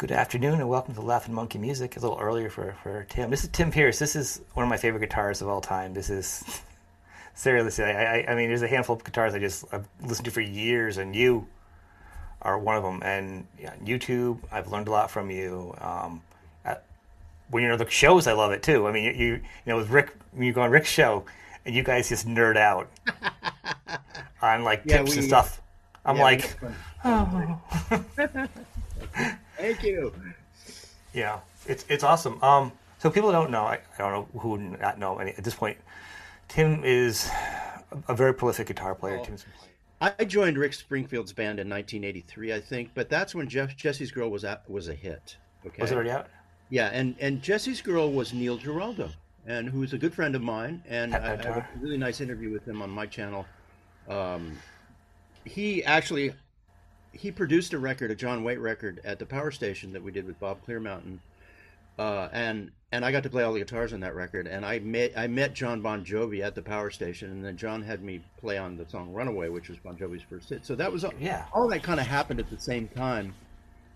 Good afternoon and welcome to Laughing Monkey Music. A little earlier for, for Tim. This is Tim Pierce. This is one of my favorite guitarists of all time. This is seriously. I, I, I mean, there's a handful of guitars I just I've listened to for years, and you are one of them. And yeah, YouTube, I've learned a lot from you. Um, at, when you're on the shows, I love it too. I mean, you you, you know with Rick, when you go on Rick's show, and you guys just nerd out on like Yeah, tips and stuff. I'm Yeah, like, we fun. Thank you. Yeah, it's it's awesome. Um, so people don't know. I, I don't know who would not know any, at this point. Tim is a, a very prolific guitar player. Oh. Tim's I joined Rick Springfield's band in 1983, I think, but that's when Jeff Jesse's Girl was at, was a hit. Okay. was it already out? Yeah, and and Jesse's Girl was Neil Giraldo, and who's a good friend of mine, and I, I have a really nice interview with him on my channel. Um, he actually he produced a record, a John Waite record, at the Power Station that we did with Bob Clearmountain, uh, and and I got to play all the guitars on that record. And I met I met Jon Bon Jovi at the Power Station, and then Jon had me play on the song "Runaway," which was Bon Jovi's first hit. So that was all, Yeah. all that kind of happened at the same time.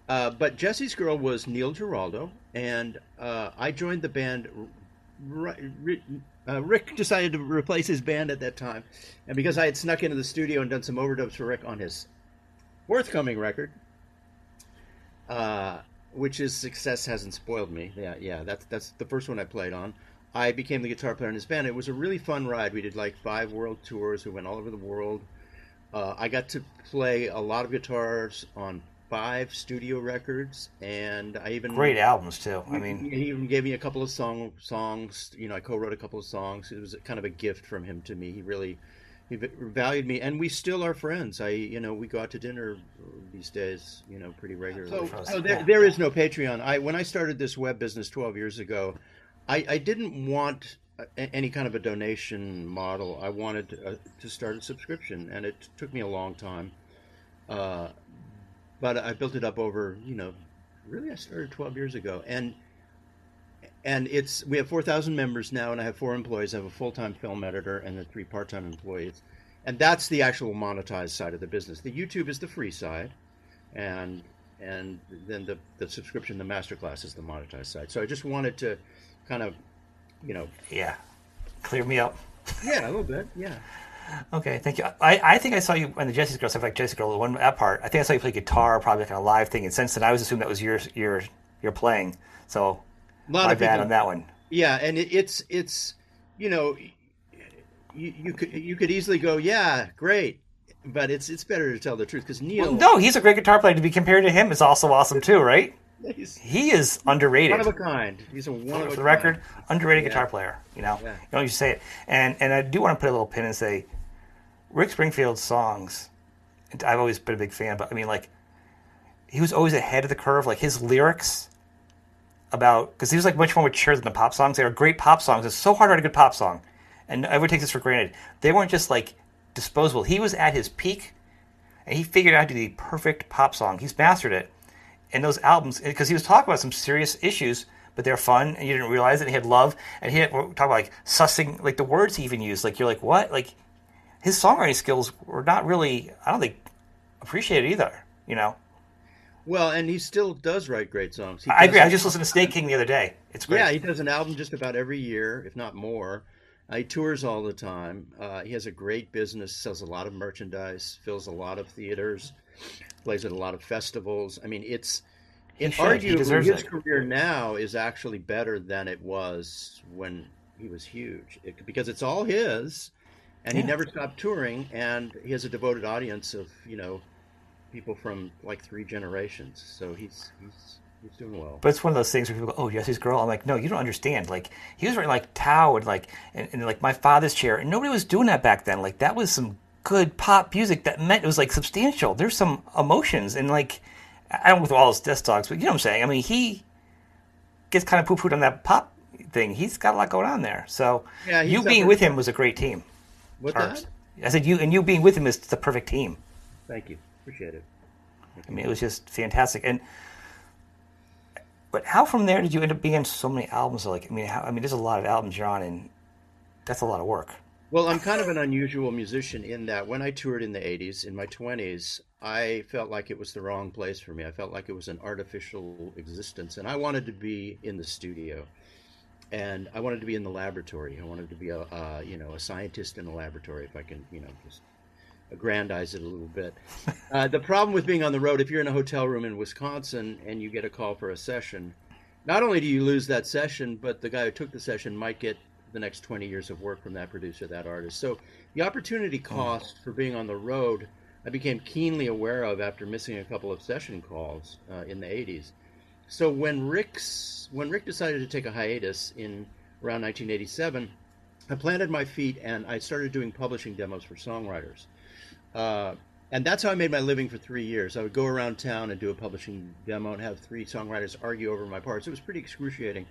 Uh, but Jesse's Girl was Neil Giraldo, and uh, I joined the band. Uh, Rick decided to replace his band at that time, and because I had snuck into the studio and done some overdubs for Rick on his forthcoming record, uh, which is success hasn't spoiled me. Yeah, yeah, that's that's the first one I played on. I became the guitar player in his band. It was a really fun ride. We did like five world tours. We went all over the world. Uh, I got to play a lot of guitars on five studio records, and I even Great albums too. I he- mean, he even gave me a couple of song songs. You know, I co-wrote a couple of songs. It was kind of a gift from him to me. He really he v- valued me, and we still are friends. I, you know, we go out to dinner these days. You know, pretty regularly. So- So, there, there is no Patreon. I when I started this web business 12 years ago, I, I didn't want a- any kind of a donation model. I wanted to, uh, to start a subscription, and it took me a long time. Uh, but I built it up over, you know, really I started 12 years ago, and and it's we have 4,000 members now, and I have four employees. I have a full-time film editor and then three part-time employees, and that's the actual monetized side of the business. The YouTube is the free side, and and then the the subscription, the masterclass is the monetized side. So I just wanted to kind of, you know, yeah, clear me up. yeah, a little bit, yeah. Okay, thank you. I, I think I saw you on the Jesse's Girl stuff, like Jesse's Girl, the one that part. I think I saw you play guitar, probably like on a live thing. And since then, I was assuming that was your your your playing. So A lot my of bad people- on that one. Yeah, and it, it's it's you know you, you could you could easily go yeah great, but it's it's better to tell the truth because Neil No, he's a great guitar player. To be compared to him is also awesome too, right? he's He is underrated. one of a kind. He's a one of for a the record, underrated Yeah. guitar player. You know, Yeah. you don't used to say it. And and I do want to put a little pin and say, Rick Springfield's songs. I've always been a big fan, but I mean, like, he was always ahead of the curve. Like his lyrics about because he was like much more mature than the pop songs. They were great pop songs. It's so hard to write a good pop song, and everyone takes this for granted. They weren't just like disposable. He was at his peak, and he figured out to do the perfect pop song. He's mastered it and those albums because he was talking about some serious issues but they're fun and you didn't realize it and he had love and he had about like sussing like the words he even used like you're like what like his songwriting skills were not really i don't think appreciated either you know Well, and he still does write great songs. He i agree i just listened to snake king the other day it's great yeah, he does an album just about every year, if not more. Uh, he tours all the time. Uh, he has a great business, sells a lot of merchandise, fills a lot of theaters, plays at a lot of festivals. I mean, it's it. He arguably his it. career now is actually better than it was when he was huge it, because it's all his, and he never stopped touring, and he has a devoted audience of you know people from like three generations. So he's he's he's doing well. but it's one of those things where people go, "Oh, Jesse's girl." I'm like, "No, you don't understand." Like he was writing like Tao and like and, and like my father's chair, and nobody was doing that back then. Like that was some good pop music that meant it was like substantial. There's some emotions and like I don't with all his death dogs, but you know what I'm saying. I mean, he gets kind of poo pooed on that pop thing. He's got a lot going on there. So Yeah, you being with him was a great team. What I said you and you being with him is the perfect team. Thank you, appreciate it. I mean, it was just fantastic. And but how from there did you end up being on so many albums? Like, I mean, how, I mean, there's a lot of albums you're on, and that's a lot of work. Well, I'm kind of an unusual musician in that when I toured in the 80s, in my 20s, I felt like it was the wrong place for me. I felt like it was an artificial existence, and I wanted to be in the studio. And I wanted to be in the laboratory. I wanted to be a, uh, you know, a scientist in a laboratory, if I can, you know, just aggrandize it a little bit. Uh, the problem with being on the road, if you're in a hotel room in Wisconsin and you get a call for a session, not only do you lose that session, but the guy who took the session might get the next 20 years of work from that producer, that artist. So the opportunity hmm. cost for being on the road, I became keenly aware of after missing a couple of session calls uh, in the 80s. So when Rick's when Rick decided to take a hiatus in around 1987, I planted my feet and I started doing publishing demos for songwriters. Uh, and that's how I made my living for three years. I would go around town and do a publishing demo and have three songwriters argue over my parts. It was pretty excruciating,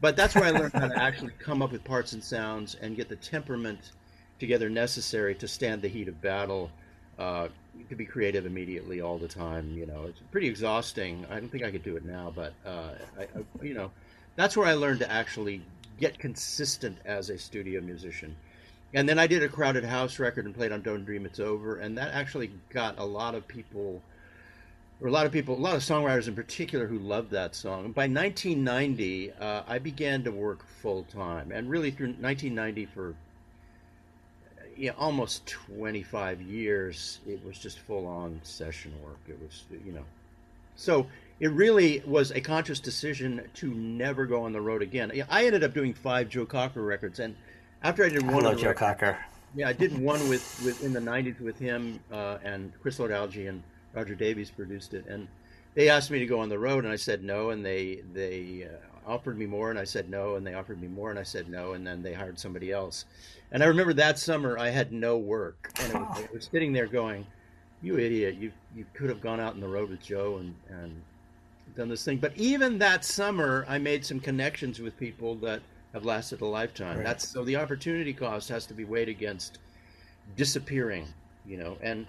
but that's where I learned how to actually come up with parts and sounds and get the temperament together necessary to stand the heat of battle. Uh, to be creative immediately all the time, you know, it's pretty exhausting. I don't think I could do it now, but uh, I, I, you know, that's where I learned to actually get consistent as a studio musician and then I did a Crowded House record and played on Don't Dream It's Over, and that actually got a lot of people, or a lot of people, a lot of songwriters in particular who loved that song. by 1990, uh, I began to work full time, and really through 1990 for almost 25 years, it was just full on session work. It was, you know, so it really was a conscious decision to never go on the road again. I ended up doing five Joe Cocker records, and after I did one, Hello, Joe Cocker. Yeah, I did one with, with in the '90s with him uh, and Chris Lord-Alge and Roger Davies produced it, and they asked me to go on the road, and I said no, and they they uh, offered me more, and I said no, and they offered me more, and I said no, and then they hired somebody else. And I remember that summer I had no work, and it was, I was sitting there going, "You idiot! You you could have gone out on the road with Joe and and done this thing." But even that summer, I made some connections with people that have lasted a lifetime. Right. That's so the opportunity cost has to be weighed against disappearing, you know, and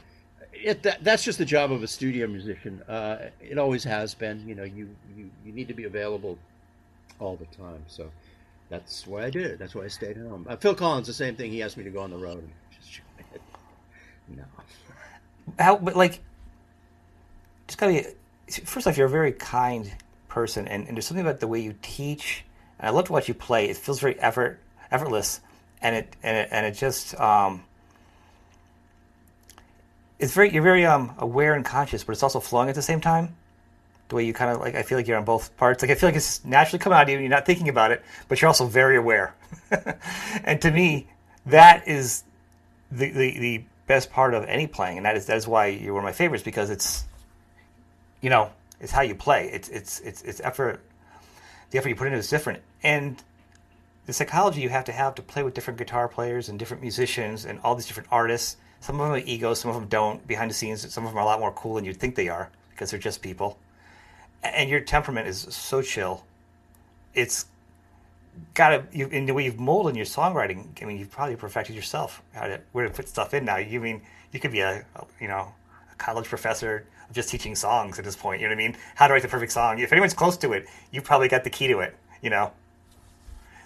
it that, that's just the job of a studio musician. Uh, it always has been. You know, you, you you need to be available all the time. So that's why I did it. That's why I stayed home. Uh, Phil Collins, the same thing. He asked me to go on the road. And just no. How, but like, just gotta be. First off, you're a very kind person, and, and there's something about the way you teach and I love to watch you play. It feels very effort effortless, and it and it, and it just um, it's very you're very um, aware and conscious, but it's also flowing at the same time. The way you kind of like, I feel like you're on both parts. Like I feel like it's naturally coming out of you. And you're not thinking about it, but you're also very aware. and to me, that is the, the the best part of any playing, and that is that is why you're one of my favorites because it's you know it's how you play. It's it's it's it's effort the effort you put into is different. And the psychology you have to have to play with different guitar players and different musicians and all these different artists. Some of them have egos, some of them don't. Behind the scenes, some of them are a lot more cool than you'd think they are because they're just people. And your temperament is so chill. It's got to, you, in the way you've molded your songwriting, I mean, you've probably perfected yourself how to, where to put stuff in now. You mean, you could be a, a you know, a college professor just teaching songs at this point. You know what I mean? How to write the perfect song. If anyone's close to it, you probably got the key to it. You know.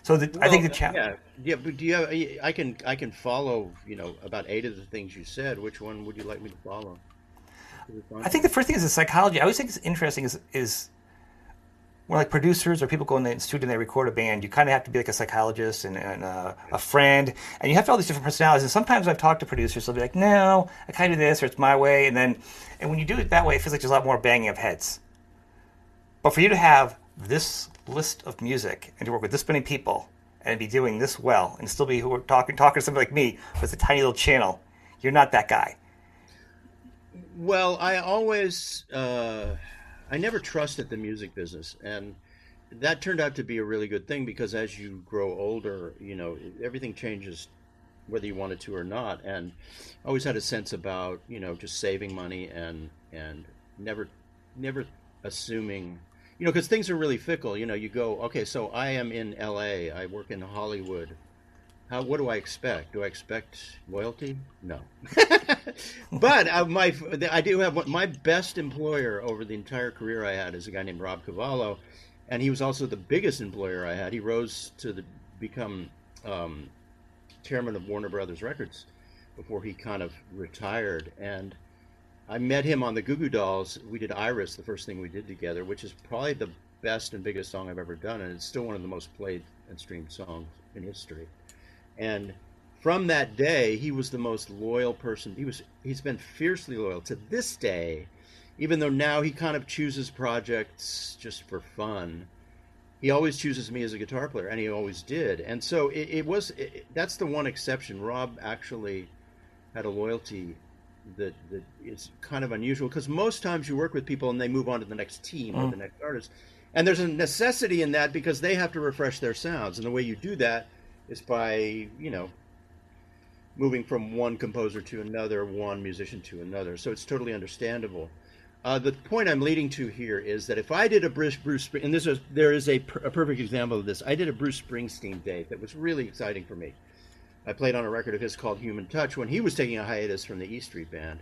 So the, well, I think the challenge. Yeah, yeah. But do you have? I can I can follow. You know about eight of the things you said. Which one would you like me to follow? I think the first thing is the psychology. I always think it's interesting is is when like producers or people go in the studio and they record a band, you kind of have to be like a psychologist and, and uh, a friend, and you have all these different personalities. And sometimes I've talked to producers, they'll be like, "No, I kind of do this, or it's my way," and then, and when you do it that way, it feels like there's a lot more banging of heads. But for you to have this list of music and to work with this many people and be doing this well and still be who are talking talking to somebody like me with a tiny little channel, you're not that guy. Well, I always. Uh I never trusted the music business, and that turned out to be a really good thing because as you grow older, you know everything changes, whether you wanted to or not. And I always had a sense about you know just saving money and and never never assuming you know because things are really fickle. You know, you go okay, so I am in L.A. I work in Hollywood. How, what do I expect? Do I expect loyalty? No. but uh, my I do have my best employer over the entire career I had is a guy named Rob Cavallo, and he was also the biggest employer I had. He rose to the, become um, chairman of Warner Brothers Records before he kind of retired. And I met him on the Goo Goo Dolls. We did Iris, the first thing we did together, which is probably the best and biggest song I've ever done, and it's still one of the most played and streamed songs in history. And from that day, he was the most loyal person. He was he's been fiercely loyal to this day, even though now he kind of chooses projects just for fun. He always chooses me as a guitar player, and he always did. And so it, it was. It, that's the one exception. Rob actually had a loyalty that that is kind of unusual because most times you work with people and they move on to the next team mm. or the next artist, and there's a necessity in that because they have to refresh their sounds, and the way you do that is by you know moving from one composer to another, one musician to another. So it's totally understandable. Uh, the point I'm leading to here is that if I did a Bruce, Bruce and this is there is a, a perfect example of this. I did a Bruce Springsteen date that was really exciting for me. I played on a record of his called Human Touch when he was taking a hiatus from the E Street Band,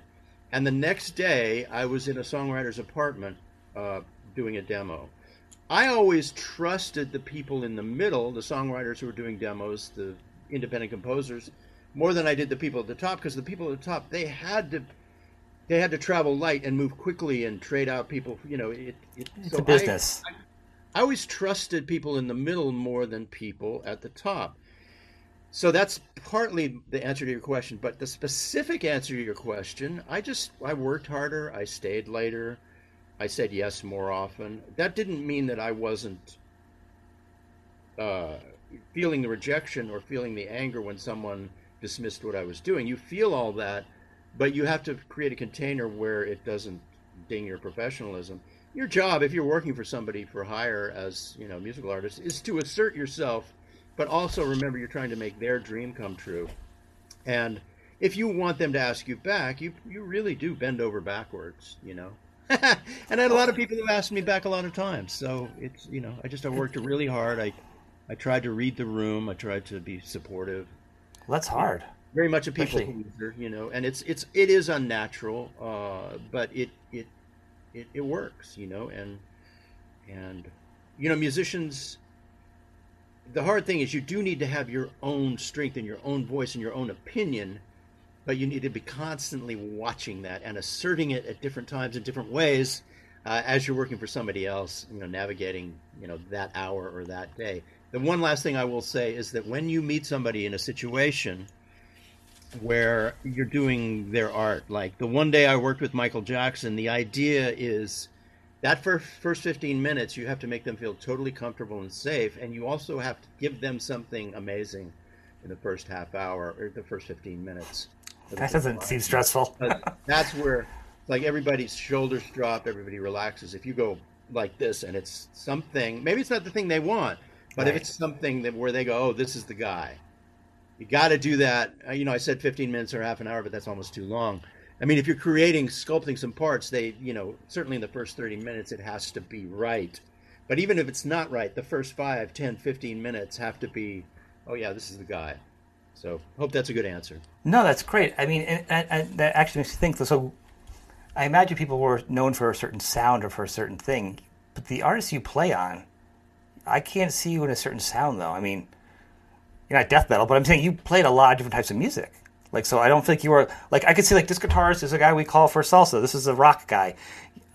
and the next day I was in a songwriter's apartment uh, doing a demo. I always trusted the people in the middle, the songwriters who were doing demos, the independent composers, more than I did the people at the top because the people at the top they had to they had to travel light and move quickly and trade out people. You know, it, it it's so a business. I, I, I always trusted people in the middle more than people at the top. So that's partly the answer to your question, but the specific answer to your question, I just I worked harder, I stayed later, I said yes more often. That didn't mean that I wasn't uh, feeling the rejection or feeling the anger when someone dismissed what I was doing. You feel all that, but you have to create a container where it doesn't ding your professionalism. Your job, if you're working for somebody for hire as you know musical artist, is to assert yourself, but also remember you're trying to make their dream come true. And if you want them to ask you back, you you really do bend over backwards, you know. and I had a lot of people who asked me back a lot of times. So it's you know I just I worked really hard. I I tried to read the room. I tried to be supportive. Well, that's hard. Very much a people pleaser, you know, and it's it's it is unnatural, uh, but it, it it it works, you know, and and you know musicians. The hard thing is you do need to have your own strength and your own voice and your own opinion, but you need to be constantly watching that and asserting it at different times in different ways uh, as you're working for somebody else. You know, navigating you know that hour or that day the one last thing I will say is that when you meet somebody in a situation where you're doing their art, like the one day I worked with Michael Jackson, the idea is that first first 15 minutes you have to make them feel totally comfortable and safe, and you also have to give them something amazing in the first half hour or the first 15 minutes. That doesn't seem stressful. that's where like everybody's shoulders drop, everybody relaxes. If you go like this and it's something, maybe it's not the thing they want, but right. if it's something that where they go, oh, this is the guy, you got to do that. Uh, you know, I said 15 minutes or half an hour, but that's almost too long. I mean, if you're creating, sculpting some parts, they, you know, certainly in the first 30 minutes, it has to be right. But even if it's not right, the first 5, 10, 15 minutes have to be, oh, yeah, this is the guy. So, hope that's a good answer. No, that's great. I mean, and, and, and that actually makes me think. So, I imagine people were known for a certain sound or for a certain thing, but the artists you play on I can't see you in a certain sound though. I mean, you're not death metal, but I'm saying you played a lot of different types of music. Like, so I don't think you were like I could see like this guitarist is a guy we call for salsa. This is a rock guy.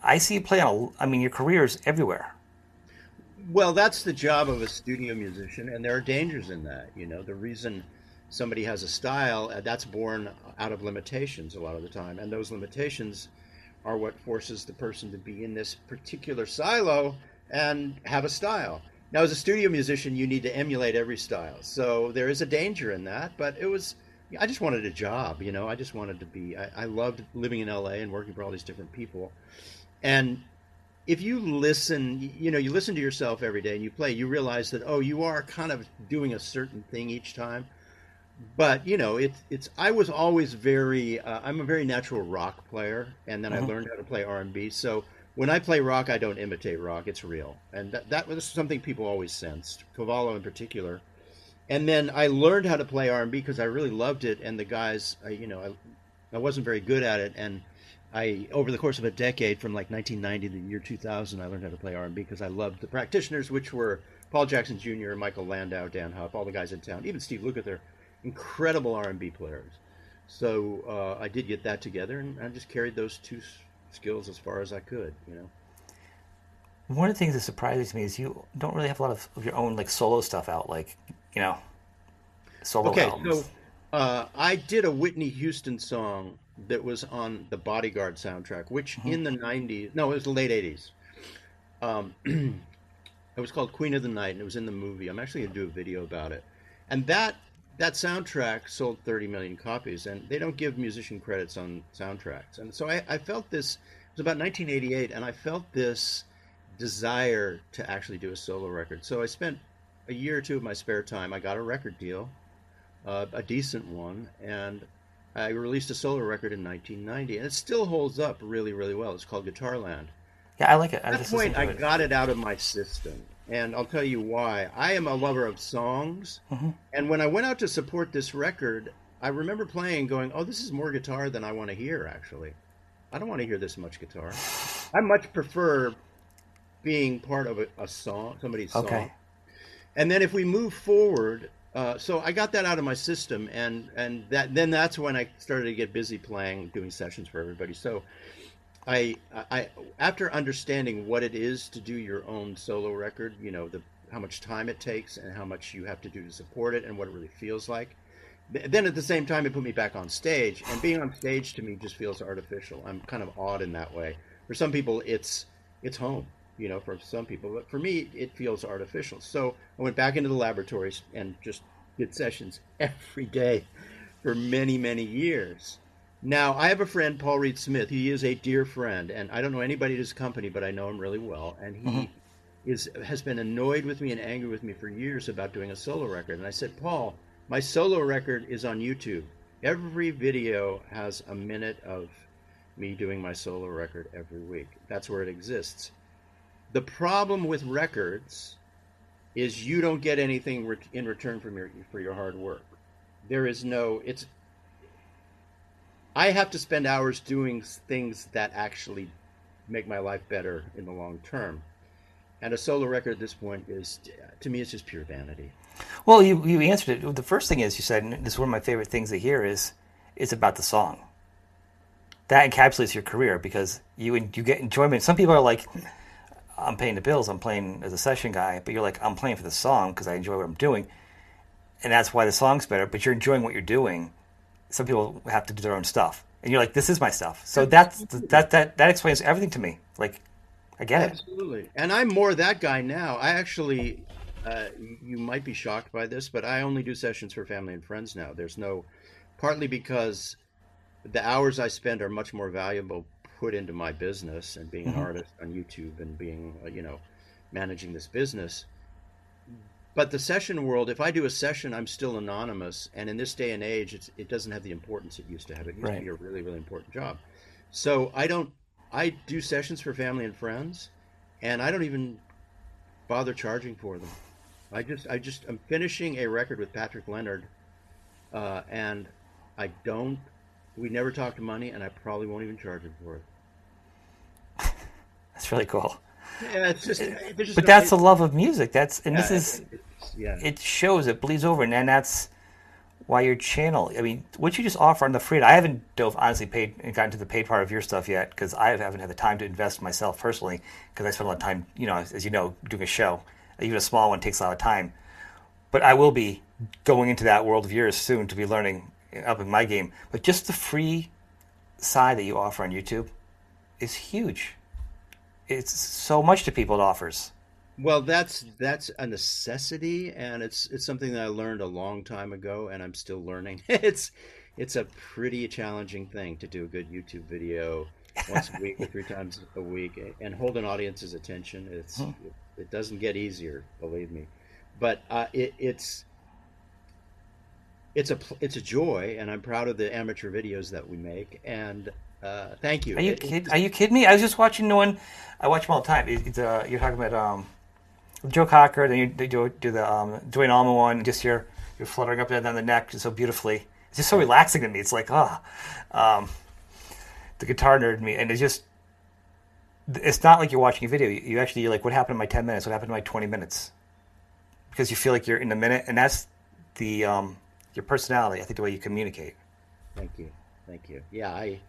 I see you play on. A, I mean, your career is everywhere. Well, that's the job of a studio musician, and there are dangers in that. You know, the reason somebody has a style uh, that's born out of limitations a lot of the time, and those limitations are what forces the person to be in this particular silo and have a style. Now, as a studio musician, you need to emulate every style. So there is a danger in that, but it was, I just wanted a job, you know, I just wanted to be, I, I loved living in LA and working for all these different people. And if you listen, you know, you listen to yourself every day and you play, you realize that, oh, you are kind of doing a certain thing each time. But, you know, it's, it's, I was always very, uh, I'm a very natural rock player. And then mm-hmm. I learned how to play R&B. So, when I play rock, I don't imitate rock. It's real, and that, that was something people always sensed. Cavallo in particular. And then I learned how to play R and B because I really loved it, and the guys, I, you know, I, I wasn't very good at it, and I over the course of a decade, from like 1990 to the year 2000, I learned how to play R and B because I loved the practitioners, which were Paul Jackson Jr., Michael Landau, Dann Huff, all the guys in town, even Steve Lukather. Incredible R&B players. So uh, I did get that together, and I just carried those two skills as far as I could. You know. One of the things that surprises me is you don't really have a lot of, of your own like solo stuff out, like you know, solo okay, albums. so uh, I did a Whitney Houston song that was on the Bodyguard soundtrack, which mm-hmm. in the '90s, no, it was the late '80s. Um, it was called Queen of the Night, and it was in the movie. I'm actually going to do a video about it, and that that soundtrack sold 30 million copies, and they don't give musician credits on soundtracks. And so I, I felt this. It was about 1988, and I felt this desire to actually do a solo record. So I spent a year or two of my spare time. I got a record deal, uh, a decent one, and I released a solo record in 1990, and it still holds up really, really well. It's called Guitarland. Yeah, I like it. At that point, I got it out of my system and I'll tell you why. I am a lover of songs, mm-hmm. and when I went out to support this record, I remember playing, going, "Oh, this is more guitar than I want to hear." Actually, I don't want to hear this much guitar. I much prefer being part of a, a song, somebody's song. Okay. And then if we move forward, uh, so I got that out of my system, and and that then that's when I started to get busy playing, doing sessions for everybody. So I, I, after understanding what it is to do your own solo record, you know, the how much time it takes and how much you have to do to support it and what it really feels like. Then at the same time, it put me back on stage, and being on stage to me just feels artificial. I'm kind of odd in that way. For some people, it's it's home, you know. For some people, but for me, it feels artificial. So I went back into the laboratories and just did sessions every day for many, many years now, I have a friend, Paul Reed Smith. He is a dear friend, and I don't know anybody at his company, but I know him really well. And he mm-hmm. is has been annoyed with me and angry with me for years about doing a solo record. And I said, Paul, my solo record is on YouTube. Every video has a minute of me doing my solo record every week. That's where it exists. The problem with records is you don't get anything in return from your for your hard work. There is no it's I have to spend hours doing things that actually make my life better in the long term. And a solo record at this point is, to me, it's just pure vanity. Well, you, you answered it. The first thing is you said, and this is one of my favorite things to hear is, it's about the song. That encapsulates your career because you you get enjoyment. Some people are like, I'm paying the bills. I'm playing as a session guy, but you're like, I'm playing for the song because I enjoy what I'm doing, and that's why the song's better. But you're enjoying what you're doing, some people have to do their own stuff, and you're like, this is my stuff. So that's that that that explains everything to me. Like, I get it. Absolutely, and I'm more that guy now. I actually, uh, you might be shocked by this, but I only do sessions for family and friends now. There's no, partly because the hours I spend are much more valuable put into my business and being mm-hmm. an artist on YouTube and being, uh, you know, managing this business but the session world, if I do a session, I'm still anonymous, and in this day and age, it doesn't have the importance it used to have. It used right. to be a really, really important job. So I don't. I do sessions for family and friends, and I don't even bother charging for them. I just, I just, I'm finishing a record with Patrick Leonard, uh, and I don't. We never talked money, and I probably won't even charge him for it. That's really cool. Yeah, it's just. just but no, that's the love of music. That's and yeah, this is yeah. It shows, it bleeds over, and then that's why your channel. I mean, what you just offer on the free. I haven't dove honestly paid and gotten to the paid part of your stuff yet because I haven't had the time to invest myself personally because I spend a lot of time, you know, as you know, doing a show. Even a small one takes a lot of time. But I will be going into that world of yours soon to be learning uh, up in my game. But just the free side that you offer on YouTube is huge. It's so much to people it offers. Well, that's that's a necessity, and it's it's something that I learned a long time ago, and I'm still learning. it's it's a pretty challenging thing to do a good YouTube video once a week or three times a week, and hold an audience's attention. It's huh. it, it, doesn't get easier, believe me, but uh, it, it's it's a it's a joy, and I'm proud of the amateur videos that we make, and uh, thank you. Are you it, kid, Are you kidding me? I was just watching no one. I watch them all the time. It, uh, you're talking about um, Joe Cocker, then you do, do the um, Duane Allman one, just you're you're fluttering up and down the neck so beautifully. It's just so relaxing to me. It's like, ah, oh. um, the guitar nerd in me, and it's just, it's not like you're watching a video. You actually, you're like, what happened in my 10 minutes? What happened in my 20 minutes? Because you feel like you're in a minute, and that's the um, your personality. I think the way you communicate. Thank you, thank you. Yeah, I,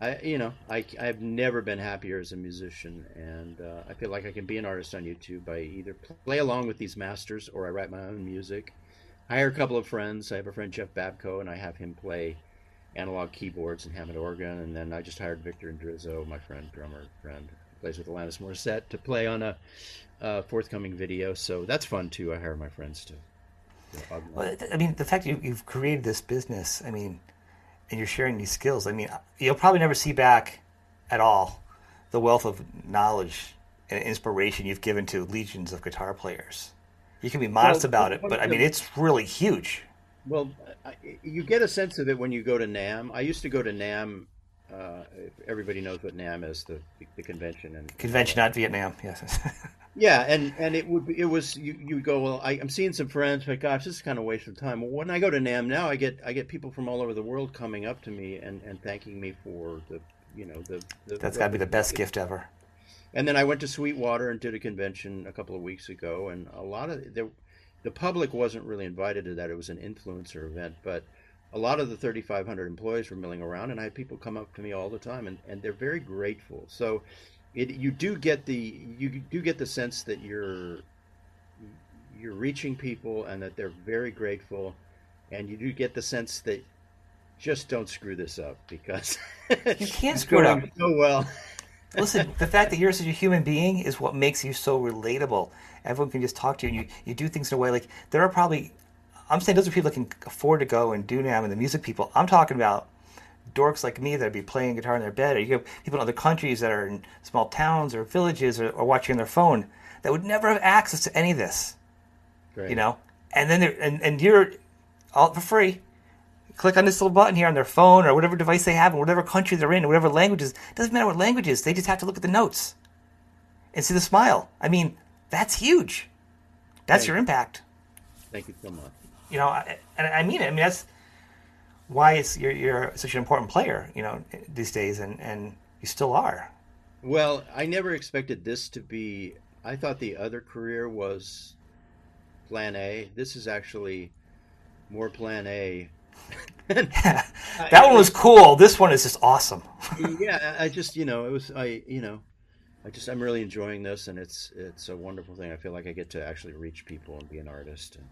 I, you know, I, I've never been happier as a musician, and uh, I feel like I can be an artist on YouTube. I either play along with these masters or I write my own music. I hire a couple of friends. I have a friend Jeff Babko, and I have him play analog keyboards and Hammond organ. And then I just hired Victor Indrizzo, my friend, drummer friend, plays with Alanis Morissette, to play on a, a forthcoming video. So that's fun too. I hire my friends to. to well, I mean, the fact you, you've created this business, I mean, and you're sharing these skills. I mean, you'll probably never see back at all the wealth of knowledge and inspiration you've given to legions of guitar players. You can be modest well, about it, but I mean, it's really huge. Well, you get a sense of it when you go to NAMM. I used to go to NAMM. Uh, everybody knows what NAMM is, the, the convention and convention, not Vietnam. Yes. yeah, and and it would be, it was you you go well. I, am seeing some friends, but gosh, this is kind of a waste of time. Well, when I go to NAMM now, I get I get people from all over the world coming up to me and, and thanking me for the you know the, the that's got to be the best gift ever. And then I went to Sweetwater and did a convention a couple of weeks ago, and a lot of there the public wasn't really invited to that. It was an influencer event, but a lot of the 3,500 employees were milling around, and I had people come up to me all the time, and, and they're very grateful. So, it you do get the you do get the sense that you're you're reaching people, and that they're very grateful, and you do get the sense that just don't screw this up because you can't screw it up so well. Listen, the fact that you're such a human being is what makes you so relatable. Everyone can just talk to you, and you, you do things in a way like there are probably. I'm saying those are people that can afford to go and do NAMM and the music people. I'm talking about dorks like me that'd be playing guitar in their bed, or you have people in other countries that are in small towns or villages or, or watching on their phone that would never have access to any of this. Great. You know, and then and and you're all for free click on this little button here on their phone or whatever device they have in whatever country they're in, or whatever languages. It doesn't matter what languages. They just have to look at the notes and see the smile. I mean, that's huge. That's Thank your impact. Thank you so much. You know, and I mean it. I mean that's why it's, you're, you're such an important player. You know, these days, and and you still are. Well, I never expected this to be. I thought the other career was Plan A. This is actually more Plan A that one was cool. This one is just awesome. yeah, I just you know it was I you know I just I'm really enjoying this and it's it's a wonderful thing. I feel like I get to actually reach people and be an artist. And,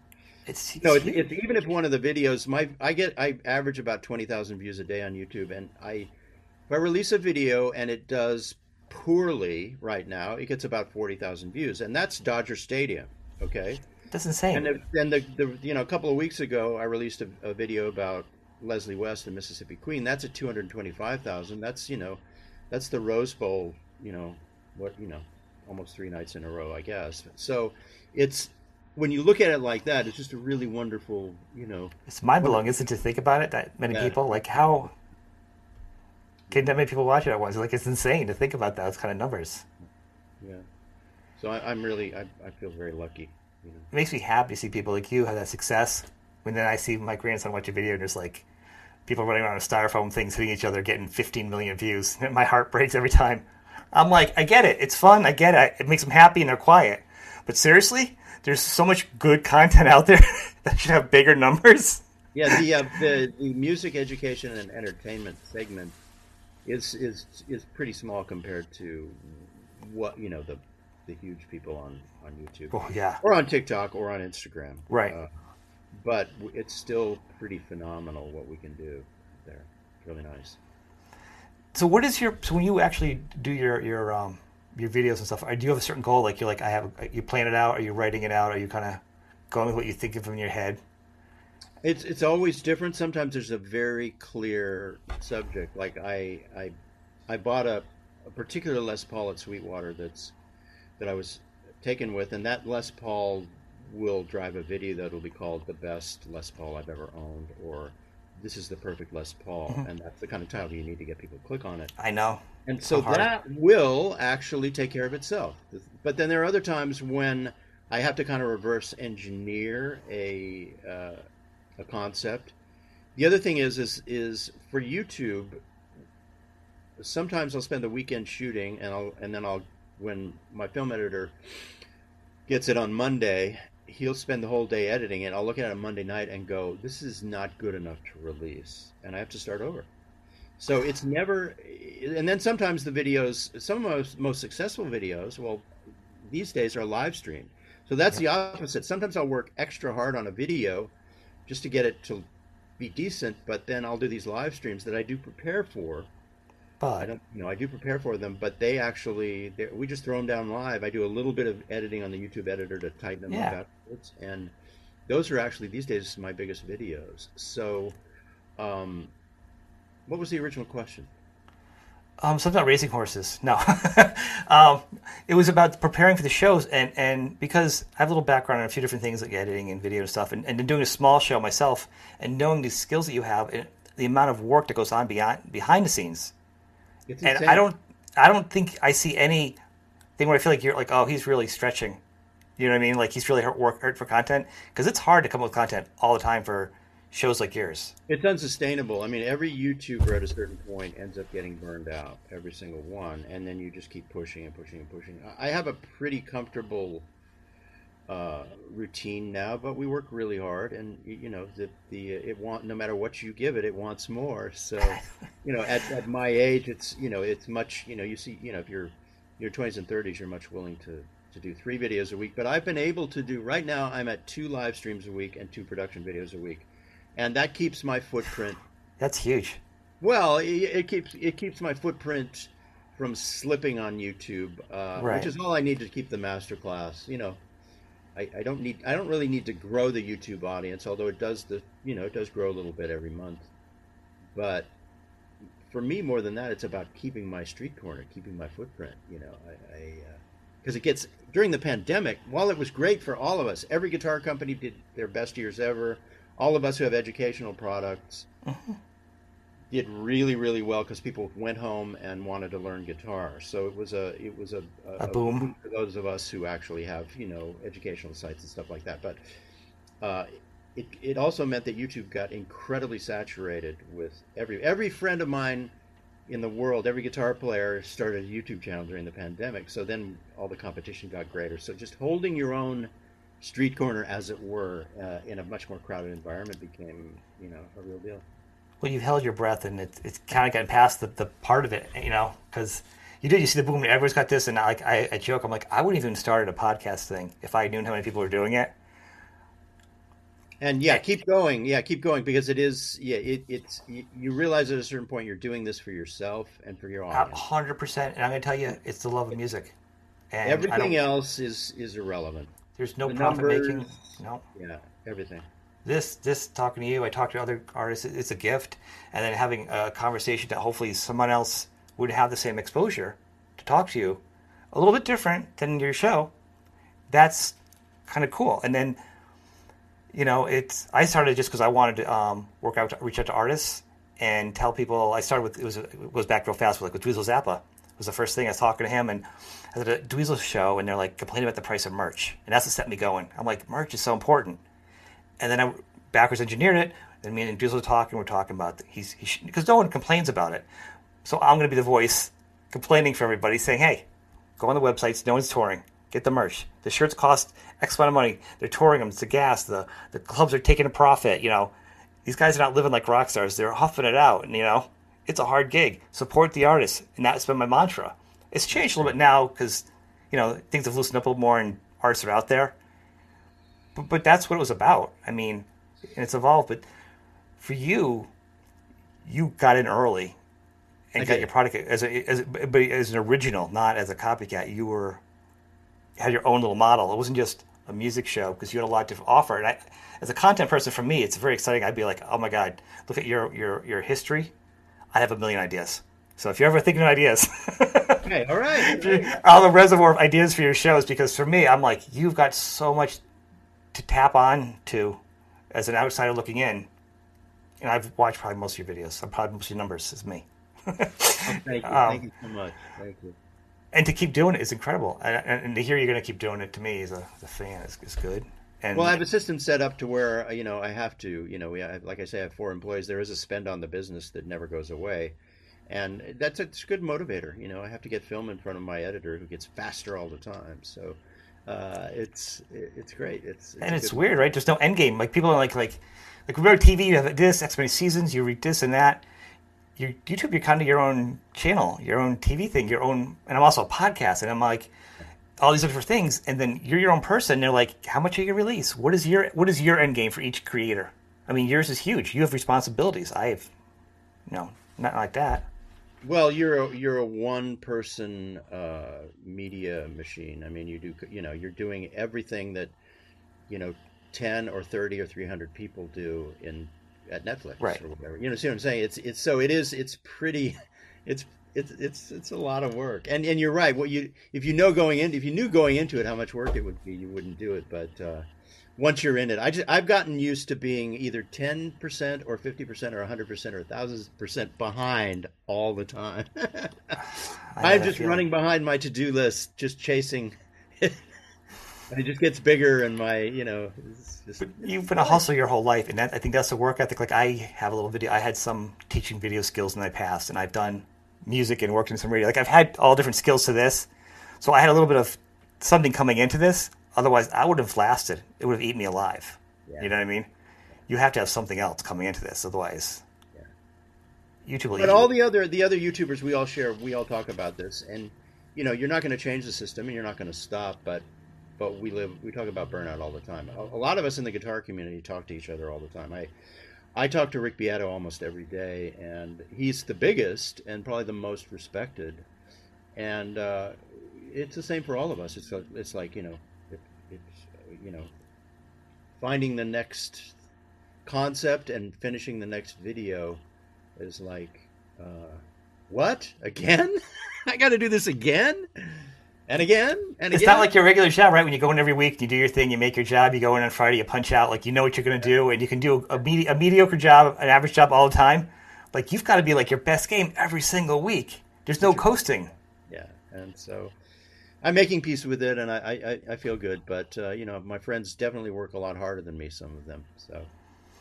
it's, no, it's, it's, even if one of the videos my I get I average about twenty thousand views a day on YouTube and I if I release a video and it does poorly right now, it gets about forty thousand views and that's Dodger Stadium. Okay. That's insane. And then the, the, you know a couple of weeks ago, I released a, a video about Leslie West, and Mississippi Queen. That's at two hundred twenty-five thousand. That's you know, that's the Rose Bowl. You know, what you know, almost three nights in a row, I guess. So it's when you look at it like that, it's just a really wonderful, you know. It's mind blowing, isn't it, to think about it? That many yeah. people, like how can that many people watch it at once? Like it's insane to think about those kind of numbers. Yeah. So I, am really, I, I feel very lucky. You know? It makes me happy to see people like you have that success. When then I see my grandson watch a video and there's like people running around with styrofoam things hitting each other, getting 15 million views. My heart breaks every time. I'm like, I get it. It's fun. I get it. It makes them happy and they're quiet. But seriously, there's so much good content out there that should have bigger numbers. Yeah, the, uh, the the music education and entertainment segment is is is pretty small compared to what you know the the huge people on on YouTube. Oh yeah, or on TikTok or on Instagram. Right. Uh, but it's still pretty phenomenal what we can do there. It's really nice. So what is your so when you actually do your your um your videos and stuff? Do you have a certain goal? Like you're like I have you plan it out? Are you writing it out? Are you kind of going with what you think of in your head? It's it's always different. Sometimes there's a very clear subject. Like I I I bought a, a particular Les Paul at Sweetwater that's that I was taken with, and that Les Paul will drive a video that'll be called "The Best Les Paul I've Ever Owned" or "This is the Perfect Les Paul," mm-hmm. and that's the kind of title you need to get people to click on it. I know. And so, so that will actually take care of itself. But then there are other times when I have to kind of reverse engineer a uh, a concept. The other thing is is is for YouTube. Sometimes I'll spend the weekend shooting, and I'll and then I'll when my film editor gets it on Monday, he'll spend the whole day editing it. I'll look at it Monday night and go, "This is not good enough to release," and I have to start over. So it's never, and then sometimes the videos, some of most, most successful videos, well, these days are live streamed. So that's the opposite. Sometimes I'll work extra hard on a video just to get it to be decent, but then I'll do these live streams that I do prepare for. But I don't, you know, I do prepare for them, but they actually, we just throw them down live. I do a little bit of editing on the YouTube editor to tighten them Yeah. up afterwards, and those are actually these days my biggest videos. So, um, what was the original question? Um, something about racing horses. No, um, it was about preparing for the shows, and and because I have a little background on a few different things like editing and video and stuff, and, and doing a small show myself, and knowing the skills that you have, and the amount of work that goes on behind behind the scenes, It's and insane. I don't, I don't think I see any thing where I feel like you're like, oh, he's really stretching. You know what I mean? Like he's really hurt work hurt for content because it's hard to come up with content all the time for shows like yours. It's unsustainable. I mean, every YouTuber at a certain point ends up getting burned out, every single one, and then you just keep pushing and pushing and pushing. I I have a pretty comfortable uh, routine now, but we work really hard, and you know, the the it want no matter what you give it, it wants more. So, you know, at, at my age, it's you know, it's much you know, you see, you know, if you're your twenties and thirties, you're much willing to to do three videos a week. But I've been able to do right now. I'm at two live streams a week and two production videos a week and that keeps my footprint. That's huge. Well, it, it keeps it keeps my footprint from slipping on YouTube, uh, Right. which is all I need to keep the masterclass. You know, I, don't need I don't really need to grow the YouTube audience, although it does the you know it does grow a little bit every month. But for me, more than that, it's about keeping my street corner, keeping my footprint. You know, I because uh, it gets during the pandemic. While it was great for all of us, every guitar company did their best years ever. All of us who have educational products mm-hmm. Did really really well because people went home and wanted to learn guitar. So it was a it was a, A boom. for those of us who actually have you know educational sites and stuff like that. But uh, it it also meant that YouTube got incredibly saturated with every every friend of mine in the world, every guitar player started a YouTube channel during the pandemic. So then all the competition got greater. So just holding your own street corner, as it were, uh, in a much more crowded environment became, you know, a real deal. Well, you've held your breath, and it's it's kind of gotten past the, the part of it, you know, because you did. You see the boom. Everyone's got this, and like I, I joke, I'm like, I wouldn't even started a podcast thing if I knew how many people were doing it. And yeah, keep going. Yeah, keep going because it is. Yeah, it, it's you, realize at a certain point you're doing this for yourself and for your audience. hundred percent. And I'm gonna tell you, it's the love of music. And Everything else is is irrelevant. There's no the profit making. No. Yeah, everything. This this talking to you, I talk to other artists. It's a gift, and then having a conversation that hopefully someone else would have the same exposure to talk to you, a little bit different than your show. That's kind of cool. And then, you know, it's I started just because I wanted to um, work out, reach out to artists, and tell people. I started with it was it goes back real fast with like with Dweezil Zappa was the first thing I was talking to him and. I at a Dweezil show and they're like complaining about the price of merch, and that's what set me going. I'm like, merch is so important and then I backwards engineered it. And me and Dweezil were talking. We're talking about he's because no one complains about it. So I'm going to be the voice complaining for everybody, saying, "Hey, go on the websites. No one's touring. Get the merch. The shirts cost X amount of money. They're touring them. It's the gas. The the clubs are taking a profit. You know, these guys are not living like rock stars. They're huffing it out. And you know, it's a hard gig. Support the artists, and that's been my mantra. It's changed a little bit now because you know things have loosened up a little more and artists are out there but, but that's what it was about. I mean, and it's evolved. But for you, you got in early and I got did. your product as a, as a, but as an original, not as a copycat. You were had your own little model. It wasn't just a music show because you had a lot to offer. And I, as a content person, for me, it's very exciting. I'd be like, oh my god, look at your your your history. I have a million ideas. So if you're ever thinking of ideas, Okay, all right. I'll have a reservoir of ideas for your shows because for me, I'm like, you've got so much to tap on to as an outsider looking in. And I've watched probably most of your videos. I'm probably most of your numbers is me. Thank you. Um, Thank you so much. Thank you. And to keep doing it is incredible. And, and, and to hear you're going to keep doing it to me as a, as a fan is, is good. And Well, I have a system set up to where uh, you know I have to. You know, we have, like I say, I have four employees. There is a spend on the business that never goes away, and that's a, it's a good motivator. You know, I have to get film in front of my editor, who gets faster all the time. So, uh, it's it's great. It's, it's and it's weird, right? There's no end game. Like people are like like like remember TV. You have this X many seasons. You read this and that. You YouTube, you're kind of your own channel, your own TV thing, your own. And I'm also a podcast, and I'm like all these different things. And then you're your own person. And they're like, how much are you release? What is your what is your end game for each creator? I mean, yours is huge. You have responsibilities. I have, you know, not like that. Well, you're a, you're a one person uh, media machine. I mean, you do you know you're doing everything that you know ten or thirty or three hundred people do in at Netflix right. or whatever. You know, see what I'm saying? It's it's so it is it's pretty it's it's it's it's a lot of work. And and you're right. What you if you know going in if you knew going into it how much work it would be, you wouldn't do it. But uh, once you're in it. I just I've gotten used to being either ten percent or fifty percent or hundred percent or thousand percent behind all the time. I'm just running behind my to do list, just chasing. it just gets bigger, and my you know. Just, You've been a hustler your whole life, and that, I think that's the work ethic. Like I have a little video. I had some teaching video skills in my past, and I've done music and worked in some radio. Like I've had all different skills to this, so I had a little bit of something coming into this Otherwise, I would have lasted. It would have eaten me alive. Yeah. You know what I mean? You have to have something else coming into this. Otherwise, yeah. YouTube. Will but all the other the other YouTubers we all share, we all talk about this, and you know, you're not going to change the system, and you're not going to stop. But but we live we talk about burnout all the time. A, a lot of us in the guitar community talk to each other all the time. I I talk to Rick Beato almost every day, and he's the biggest and probably the most respected. And uh, it's the same for all of us. It's it's like you know you know, finding the next concept and finishing the next video is like, uh, what again? I got to do this again and again and again. it's again. not like your regular job, right? When you go in every week, you do your thing, you make your job, you go in on Friday, you punch out, like you know what you're going to do, and you can do a, medi- a mediocre job, an average job all the time. Like you've got to be like your best game every single week. There's no coasting. Yeah, and so I'm making peace with it, and I, I, I feel good. But uh, you know, my friends definitely work a lot harder than me. Some of them, so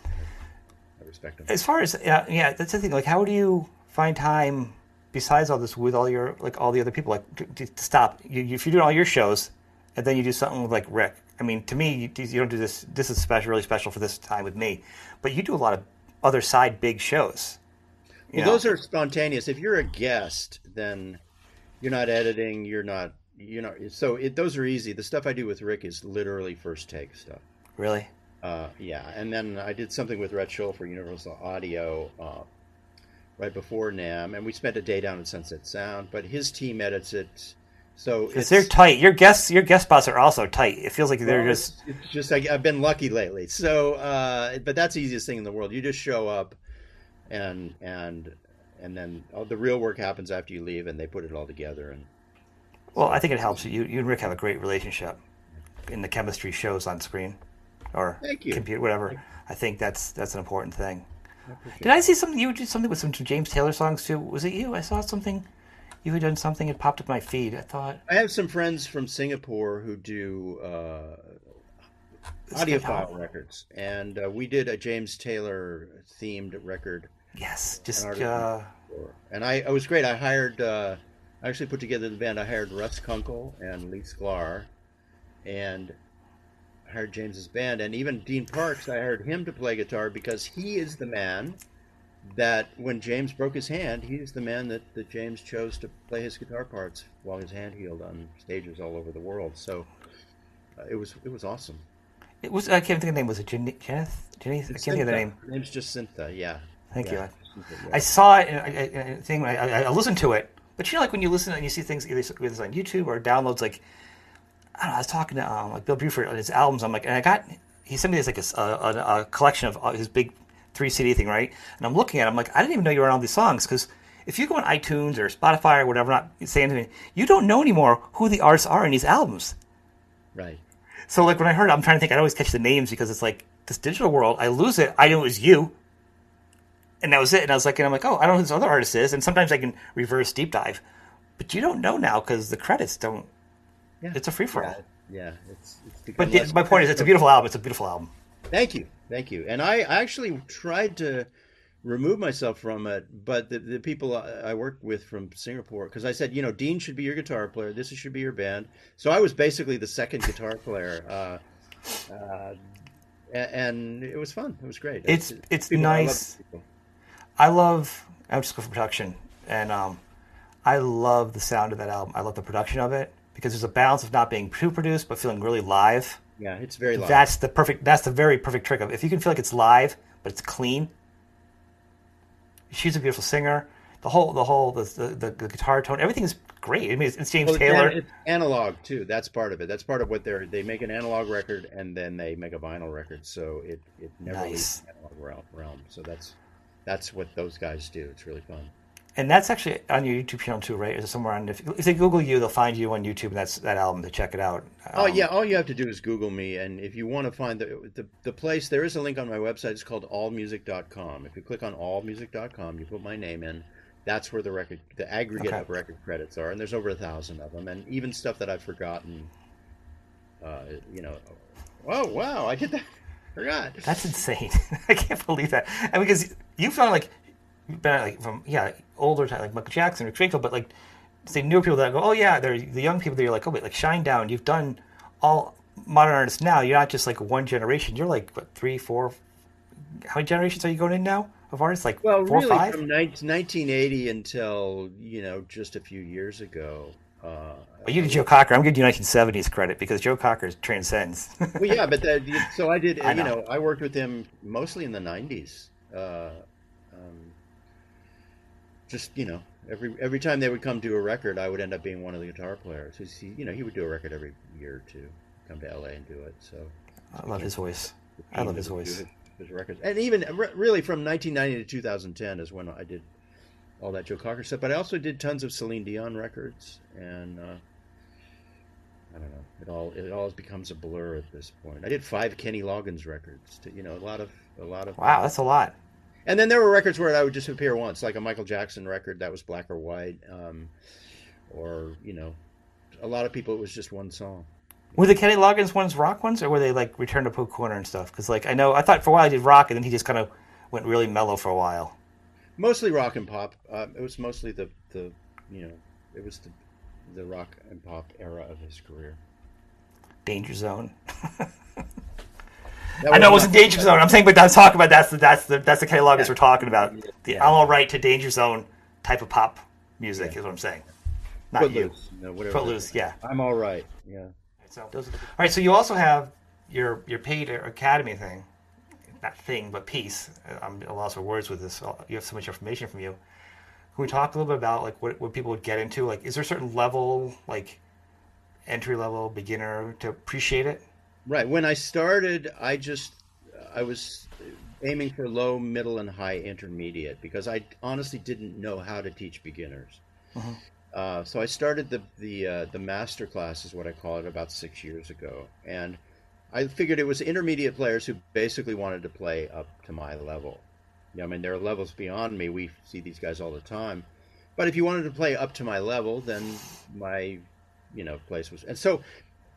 I respect them. As far as yeah, yeah, that's the thing. Like, how do you find time besides all this with all your like all the other people? Like, to, to stop. You, if you're doing all your shows, and then you do something with like Rick. I mean, to me, you, you don't do this. This is special, really special for this time with me. But you do a lot of other side big shows. Well, know? those are spontaneous. If you're a guest, then you're not editing. You're not you know, so it, those are easy. The stuff I do with Rick is literally first take stuff. Really? Uh, yeah, and then I did something with Rhett Shull for Universal Audio uh, right before NAMM, and we spent a day down at Sunset Sound. But his team edits it, so it's they're tight. Your guests, your guest spots are also tight. It feels like they're well, just. It's, just I, have been lucky lately. So, uh, but that's the easiest thing in the world. You just show up, and and and then oh, the real work happens after you leave, and they put it all together and well, I think it helps. You, you and Rick have a great relationship, and the chemistry shows on screen, or computer, whatever. I think that's that's an important thing. I did I see something? You did something with some James Taylor songs too. Was it you? I saw something. You had done something. It popped up my feed. I thought. I have some friends from Singapore who do uh, audiophile records, and uh, we did a James Taylor themed record. Yes, just. Uh... And I, it was great. I hired. Uh, I actually put together the band. I hired Russ Kunkel and Lee Sklar, and I hired James's band, and even Dean Parks. I hired him to play guitar because he is the man that when James broke his hand, he's the man that, that James chose to play his guitar parts while his hand healed on stages all over the world. So uh, it was it was awesome. It was I can't think of the name. Was it Jen- Kenneth? Jenny? I can't think of the name. Her name's just Cynthia. Yeah. Thank yeah. you. I saw it. In a thing. I, I listened to it but you know, like when you listen and you see things either it's on YouTube or downloads, like I don't know. I was talking to um, like Bill Buford on his albums. I'm like, and I got he sent me this like a, a, a collection of uh, his big three CD thing, right? And I'm looking at, it, I'm like, I didn't even know you were on all these songs because if you go on iTunes or Spotify or whatever, not saying anything, you don't know anymore who the artists are in these albums. Right. So like when I heard, it, I'm trying to think. I always catch the names because it's like this digital world. I lose it. I knew it was you and that was it. And I was like, and I'm like, oh, I don't know who this other artist is. And sometimes I can reverse deep dive, but you don't know now because the credits don't. Yeah. It's a free for all. Yeah, yeah, it's. it's but the, my point is, it's a beautiful album. It's a beautiful album. Thank you, thank you. And I, I actually tried to remove myself from it. But the, the people I worked with from Singapore, because I said, you know, Dean should be your guitar player. This should be your band. So I was basically the second guitar player. Uh, uh, and it was fun. It was great. It's it's people, nice. I love. I'm just for production, and um, I love the sound of that album. I love the production of it because there's a balance of not being too produced but feeling really live. Yeah, it's very live. That's the perfect. That's the very perfect trick of if you can feel like it's live but it's clean. She's a beautiful singer. The whole, the whole, the the, the guitar tone, everything is great. I mean, it's, it's James well, Taylor. It's analog too. That's part of it. That's part of what they're. They make an analog record and then they make a vinyl record, so it it never nice. leaves the analog realm. So that's that's what those guys do. It's really fun. And that's actually on your YouTube channel too, right? Is it somewhere on? If, if they Google you, they'll find you on YouTube, and that's that album to check it out. Oh, um, oh yeah, all you have to do is Google me, and if you want to find the, the the place, there is a link on my website. It's called allmusic.com. If you click on allmusic.com, you put my name in. That's where the record, the aggregate okay. of record credits are, and there's over a thousand of them, and even stuff that I've forgotten. Uh, you know, oh wow, I did that. Forgot. That's insane. I can't believe that. And because you found like like from yeah older time like Michael Jackson or Springfield, but like say newer people that go, oh yeah, they're the young people that you're like, oh wait, like Shinedown, you've done all modern artists now. You're not just like one generation. You're like what three, four. How many generations are you going in now of artists? Like well, four, really five? from 1980 until you know just a few years ago. Uh, well, you did Joe Cocker. I'm giving you 1970s credit because Joe Cocker transcends. well, yeah, but that, so I did. I know. You know, I worked with him mostly in the 90s. Uh, um, just you know every every time they would come do a record, I would end up being one of the guitar players. He, you know, he would do a record every year or two, come to LA and do it. So I love his voice. I love his voice. His, his records, and even really from 1990 to 2010 is when I did all that Joe Cocker stuff. But I also did tons of Celine Dion records, and uh, I don't know. It all it all becomes a blur at this point. I did five Kenny Loggins records. To, you know, a lot of a lot of. Wow, that's a lot. And then there were records where I would just appear once, like a Michael Jackson record that was black or white, um, or you know, a lot of people it was just one song. Were the Kenny Loggins ones rock ones, or were they like Return to Pooh Corner and stuff? Because like I know I thought for a while I did rock, and then he just kind of went really mellow for a while. Mostly rock and pop. Uh, it was mostly the the you know it was the the rock and pop era of his career. Danger Zone. I know it wasn't Danger Zone. I'm saying, but I'm talking about that's the that's the that's the Loggins yeah. we're talking about. The yeah. I'm all right to Danger Zone type of pop music yeah. is what I'm saying. Not Footloose, you. No, whatever Footloose, yeah. I'm all right. Yeah. So, those, all right. So you also have your your paid academy thing, not thing, but piece. I'm a loss for words with this. You have so much information from you. Can we talk a little bit about like what what people would get into? Like, is there a certain level, like entry level, beginner, to appreciate it? Right. When I started, I just I was aiming for low, middle, and high intermediate because I honestly didn't know how to teach beginners. Uh-huh. Uh, so I started the the uh, the master class is what I call it about six years ago, and I figured it was intermediate players who basically wanted to play up to my level. Yeah, I mean there are levels beyond me. We see these guys all the time, but if you wanted to play up to my level, then my you know place was and so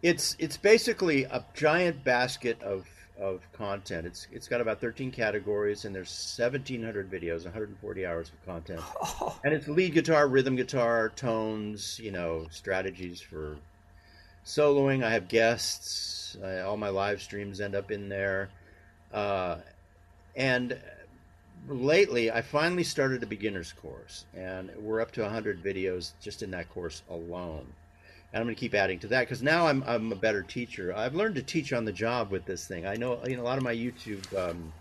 it's it's basically a giant basket of of content. It's it's got about 13 categories and there's 1700 videos, 140 hours of content. Oh. And it's lead guitar, rhythm guitar, tones, you know, strategies for soloing. I have guests. Uh, all my live streams end up in there. Uh, and lately, I finally started a beginner's course, and we're up to 100 videos just in that course alone and I'm going to keep adding to that because now I'm I'm a better teacher. I've learned to teach on the job with this thing. I know you know a lot of my YouTube um,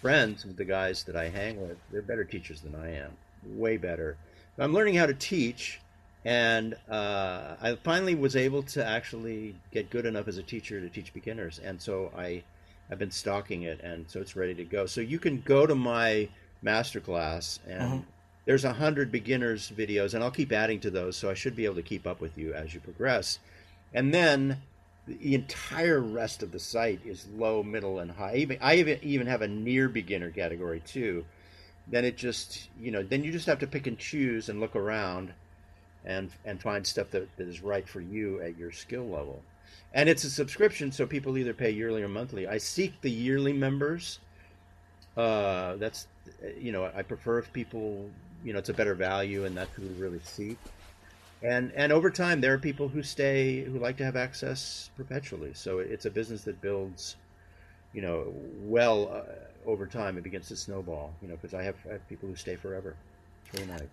friends, the guys that I hang with, they're better teachers than I am, way better. But I'm learning how to teach, and uh, I finally was able to actually get good enough as a teacher to teach beginners, and so I I've been stocking it, and so it's ready to go. So you can go to my masterclass and. Mm-hmm there's a hundred beginners videos, and I'll keep adding to those, so I should be able to keep up with you as you progress. And then the entire rest of the site is low, middle, and high. Even I even even have a near beginner category too. Then it just you know then you just have to pick and choose and look around, and and find stuff that, that is right for you at your skill level. And it's a subscription, so people either pay yearly or monthly. I seek the yearly members Uh, that's you know I prefer if people you know it's a better value and that's what we really seek. And and over time there are people who stay who like to have access perpetually. So it's a business that builds, you know, well uh, over time. It begins to snowball. You know, because I have, I have people who stay forever. It's really nice.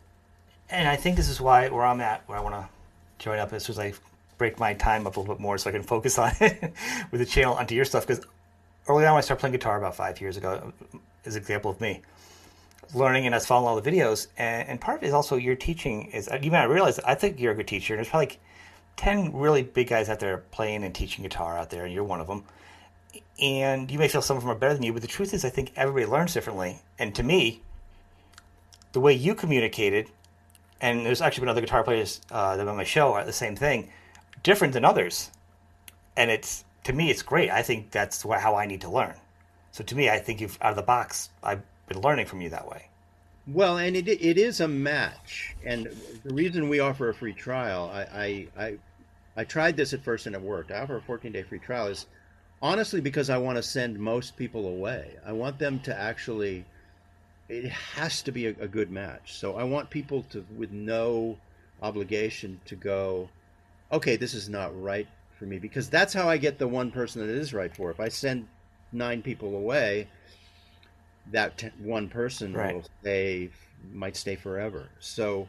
And I think this is why where I'm at, where I want to join up soon as I break my time up a little bit more, so I can focus on it with the channel onto your stuff. Because early on, when I started playing guitar about five years ago, is an example of me learning and us following all the videos. And, and part of it is also your teaching is even I realized I think you're a good teacher. And there's probably like ten really big guys out there playing and teaching guitar out there, and you're one of them. And you may feel some of them are better than you, but the truth is, I think everybody learns differently. And to me, the way you communicated, and there's actually been other guitar players uh, that on my show are the same thing, different than others. And it's to me, it's great. I think that's how I need to learn. So to me, I think you've out of the box. I've been learning from you that way. Well, and it it is a match, and the reason we offer a free trial, I I I, I tried this at first and it worked. I offer a 14 day free trial is honestly because I want to send most people away. I want them to actually. It has to be a, a good match. So I want people to, with no obligation, to go. Okay, this is not right for me because that's how I get the one person that is right for. If I send nine people away, that t- one person right. will stay might stay forever. So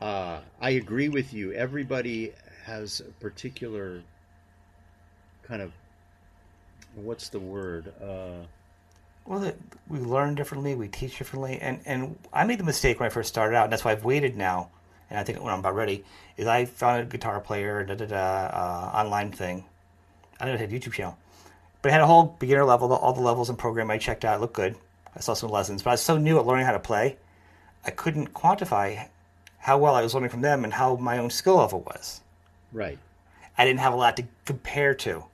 uh, I agree with you. Everybody has a particular kind of what's the word? Uh, well, we learn differently, we teach differently, and and I made the mistake when I first started out, and that's why I've waited now. And I think when I'm about ready, is I found a guitar player, da da da, uh, online thing. I didn't have a YouTube channel, but it had a whole beginner level, all the levels and program I checked out, looked good. I saw some lessons, but I was so new at learning how to play, I couldn't quantify how well I was learning from them and how my own skill level was. Right. I didn't have a lot to compare to.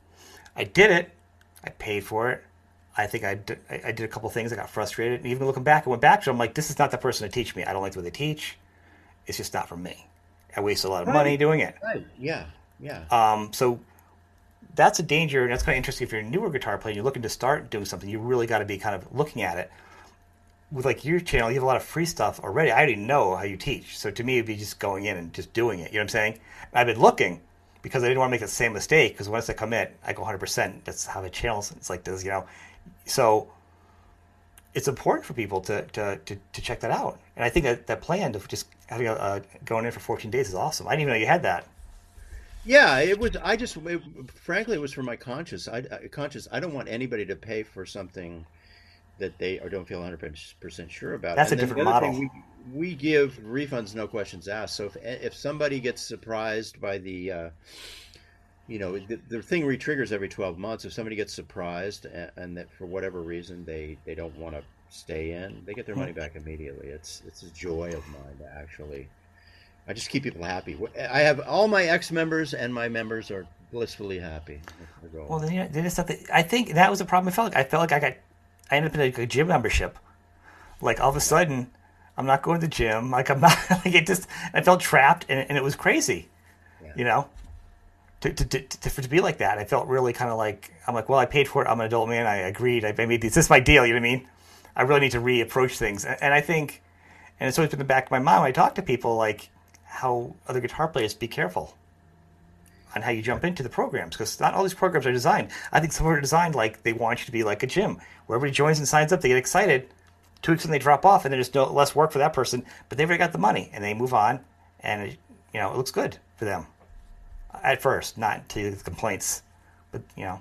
I did it. I paid for it. I think I did, I did a couple things. I got frustrated. And even looking back, I went back to them like, this is not the person to teach me. I don't like the way they teach. It's just not for me. I wasted a lot of right. money doing it. Right. Yeah. Yeah. Um, so that's a danger, and that's kind of interesting if you're a newer guitar player you're looking to start doing something. You really got to be kind of looking at it. With like your channel, you have a lot of free stuff already. I already know how you teach, so to me, it'd be just going in and just doing it. You know what I'm saying? And I've been looking because I didn't want to make the same mistake. Because once I commit, I go 100. percent That's how the channel. It's like this, you know. So it's important for people to, to, to, to, check that out. And I think that that plan of just having a, uh, going in for 14 days is awesome. I didn't even know you had that. Yeah, it was. I just, it, frankly, it was for my conscience. I, I conscious. I don't want anybody to pay for something that they or don't feel 100 percent sure about. That's and a different model. we, we give refunds, no questions asked. So if if somebody gets surprised by the, uh, you know, the, the thing retriggers every 12 months. If somebody gets surprised and, and that for whatever reason they they don't want to stay in, they get their money back immediately. It's it's a joy of mine to actually I just keep people happy. I have all my ex members and my members are blissfully happy. Well, then, you know, then it's not I think that was a problem. I felt like I felt like I got. I ended up in a, a gym membership. Like all of a sudden, I'm not going to the gym. Like I'm not. Like it just. I felt trapped, and, and it was crazy. Yeah. You know. To, to, to, to, to be like that, I felt really kind of like I'm like, well, I paid for it. I'm an adult man. I agreed. I made this. This is my deal. You know what I mean? I really need to reapproach things, and, and I think, and it's always been the back of my mind when I talk to people like how other guitar players be careful on how you jump into the programs because not all these programs are designed. I think some are designed like they want you to be like a gym where everybody joins and signs up, they get excited, two weeks and they drop off, and there's no less work for that person, but they've already got the money and they move on, and it, you know it looks good for them at first, not to the complaints, but you know,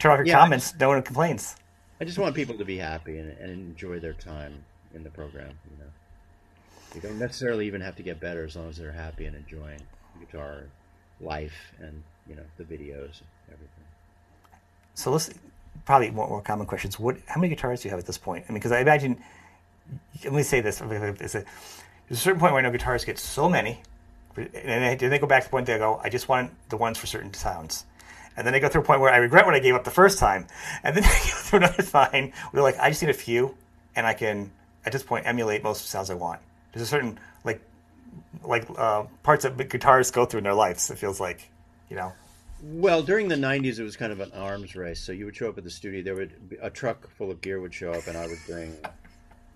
turn off your yeah, comments, just, no one complains. I just want people to be happy and, and enjoy their time in the program. You know. They don't necessarily even have to get better as long as they're happy and enjoying guitar life and you know the videos and everything. So let's probably more, more common questions. What? How many guitars do you have at this point? I mean, because I imagine. Let me say this: there's a, a certain point where I know guitarists get so many, and then they, go back to the point they go, "I just want the ones for certain sounds." And then they go through a point where I regret what I gave up the first time. And then they go through another time where like, I just need a few, and I can, at this point, emulate most sounds I want there's a certain like like uh, parts that guitarists go through in their lives. It feels like, you know. Well, during the '90s, it was kind of an arms race. So you would show up at the studio. There would be a truck full of gear would show up, and I would bring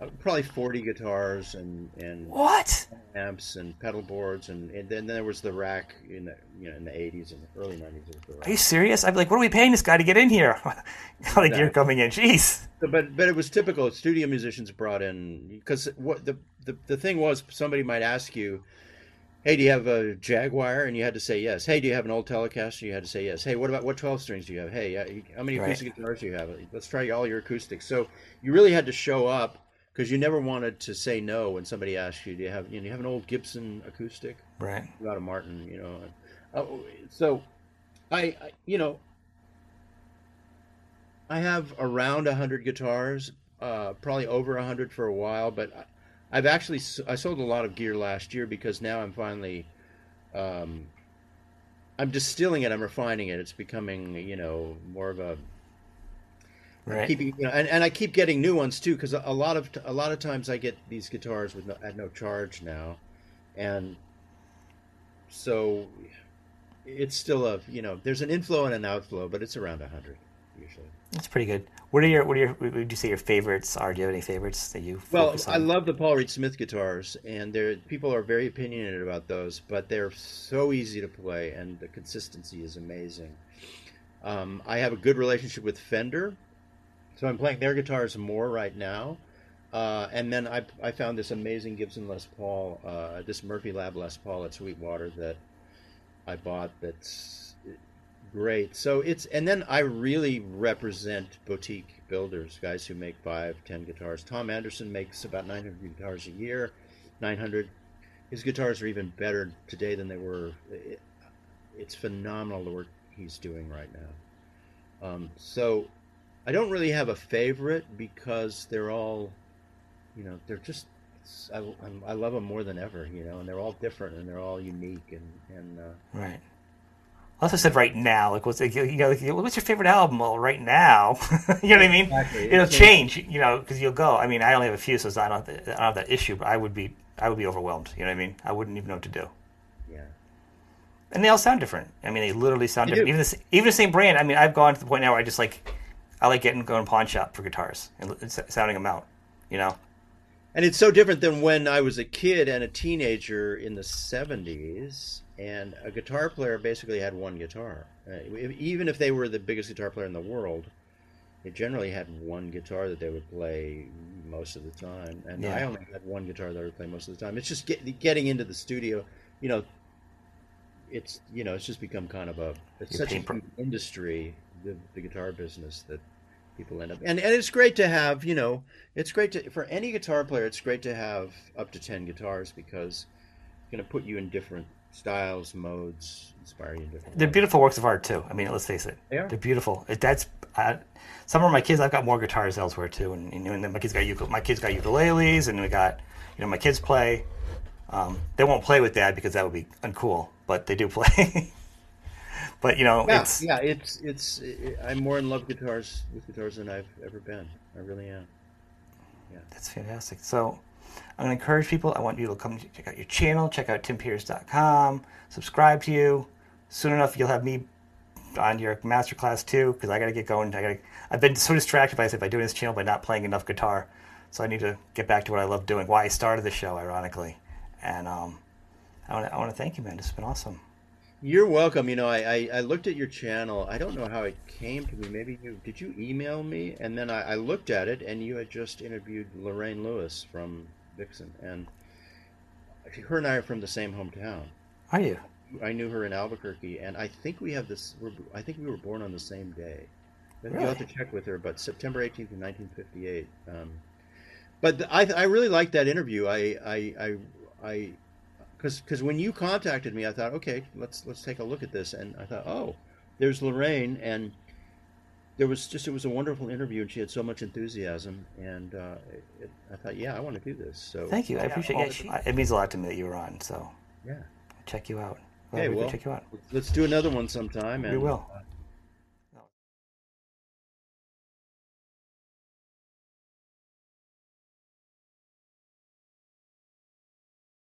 uh, probably 40 guitars and and What? amps and pedal boards, and, and then there was the rack in the you know in the '80s and early '90s. The rack. Are you serious? I'd be like, what are we paying this guy to get in here? All the gear coming in. Jeez. But but it was typical. Studio musicians brought in because what the, the the thing was, somebody might ask you, "Hey, do you have a Jaguar?" And you had to say yes. Hey, do you have an old Telecaster? You had to say yes. Hey, what about what twelve strings do you have? Hey, uh, how many Right. acoustic guitars do you have? Let's try all your acoustics. So you really had to show up because you never wanted to say no when somebody asked you, "Do you have you, know, you have an old Gibson acoustic?" Right. About a Martin, you know. Uh, so, I, I you know I have around a hundred guitars, uh, probably over a hundred for a while. But I've actually I sold a lot of gear last year because now I'm finally, um, I'm distilling it. I'm refining it. It's becoming you know more of a Right. keeping you know, and, and I keep getting new ones too because a lot of a lot of times I get these guitars with no, at no charge now, and so it's still a you know there's an inflow and an outflow, but it's around a hundred usually. That's pretty good. What are your what are your what would you say your favorites are? Do you have any favorites that you Well, focus on? I love the Paul Reed Smith guitars, and they're people are very opinionated about those, but they're so easy to play, and the consistency is amazing. Um, I have a good relationship with Fender, so I'm playing their guitars more right now. Uh, and then I, I found this amazing Gibson Les Paul, uh, this Murphy Lab Les Paul at Sweetwater that I bought. That's great. So it's and then I really represent boutique builders, guys who make five, ten guitars. Tom Anderson makes about 900 guitars a year. 900. His guitars are even better today than they were. It, it's phenomenal the work he's doing right now. Um, so I don't really have a favorite because they're all, you know, they're just. I, I love them more than ever, you know, and they're all different and they're all unique and and. Uh, Right. I also said right now, like what's like, you know, like, what's your favorite album? Well, right now, you know what I mean. Exactly. It'll change, you know, because you'll go. I mean, I only have a few, so I don't, I don't have that issue. But I would be, I would be overwhelmed. You know what I mean? I wouldn't even know what to do. yeah. And they all sound different. I mean, they literally sound different. do. Even the, even the same brand. I mean, I've gone to the point now where I just like, I like getting going pawn shop for guitars and sounding them out. You know. And it's so different than when I was a kid and a teenager in the 70s, and a guitar player basically had one guitar. Uh, even if they were the biggest guitar player in the world, they generally had one guitar that they would play most of the time. And Yeah. I only had one guitar that I would play most of the time. It's just get, getting into the studio, you know. It's you know it's just become kind of a it's Your such a pain industry the, the guitar business that people end up and and it's great to have you know it's great to for any guitar player it's great to have up to 10 guitars because it's going to put you in different styles modes inspire you in different They're ways. beautiful works of art too. I mean, let's face it. They are. They're beautiful. It- That's uh, some of my kids. I've got more guitars elsewhere too, and, you know, and then my kids got ukule- my kids got ukuleles, and we got you know my kids play. Um, they won't play with dad because that would be uncool, but they do play. but you know, yeah, it's yeah it's it's i'm more in love with guitars with guitars than i've ever been i really am Yeah, That's fantastic. So I'm going to encourage people. I want you to come check out your channel, check out timpierce.com, subscribe to you. Soon enough, you'll have me on your masterclass too, because I got to get going. I got. I've been so distracted by by doing this channel by not playing enough guitar, so I need to get back to what I love doing. Why I started the show, ironically, and um, I want to I thank you, man. This has been awesome. you're welcome you know I, I i looked at your channel i don't know how it came to me maybe you did you email me and then i, I looked at it and you had just interviewed lorraine lewis from vixen and her and i are from the same hometown Are you? I knew her in Albuquerque, and I think we have this. We're, I think we were born on the same day. You'll have to check with her, but September eighteenth, nineteen fifty-eight. Um, but the, I, I really liked that interview. I, I, I, I, because because when you contacted me, I thought, okay, let's let's take a look at this, and I thought, oh, there's Lorraine, and there was just it was a wonderful interview, and she had so much enthusiasm, and uh, it, it, I thought, yeah, I want to do this. So Thank you. I Yeah, appreciate. it Yeah, she, it means a lot to me that you were on. So yeah. check you out. Okay, we can well, check you out. let's do another one sometime. And, We will. Uh,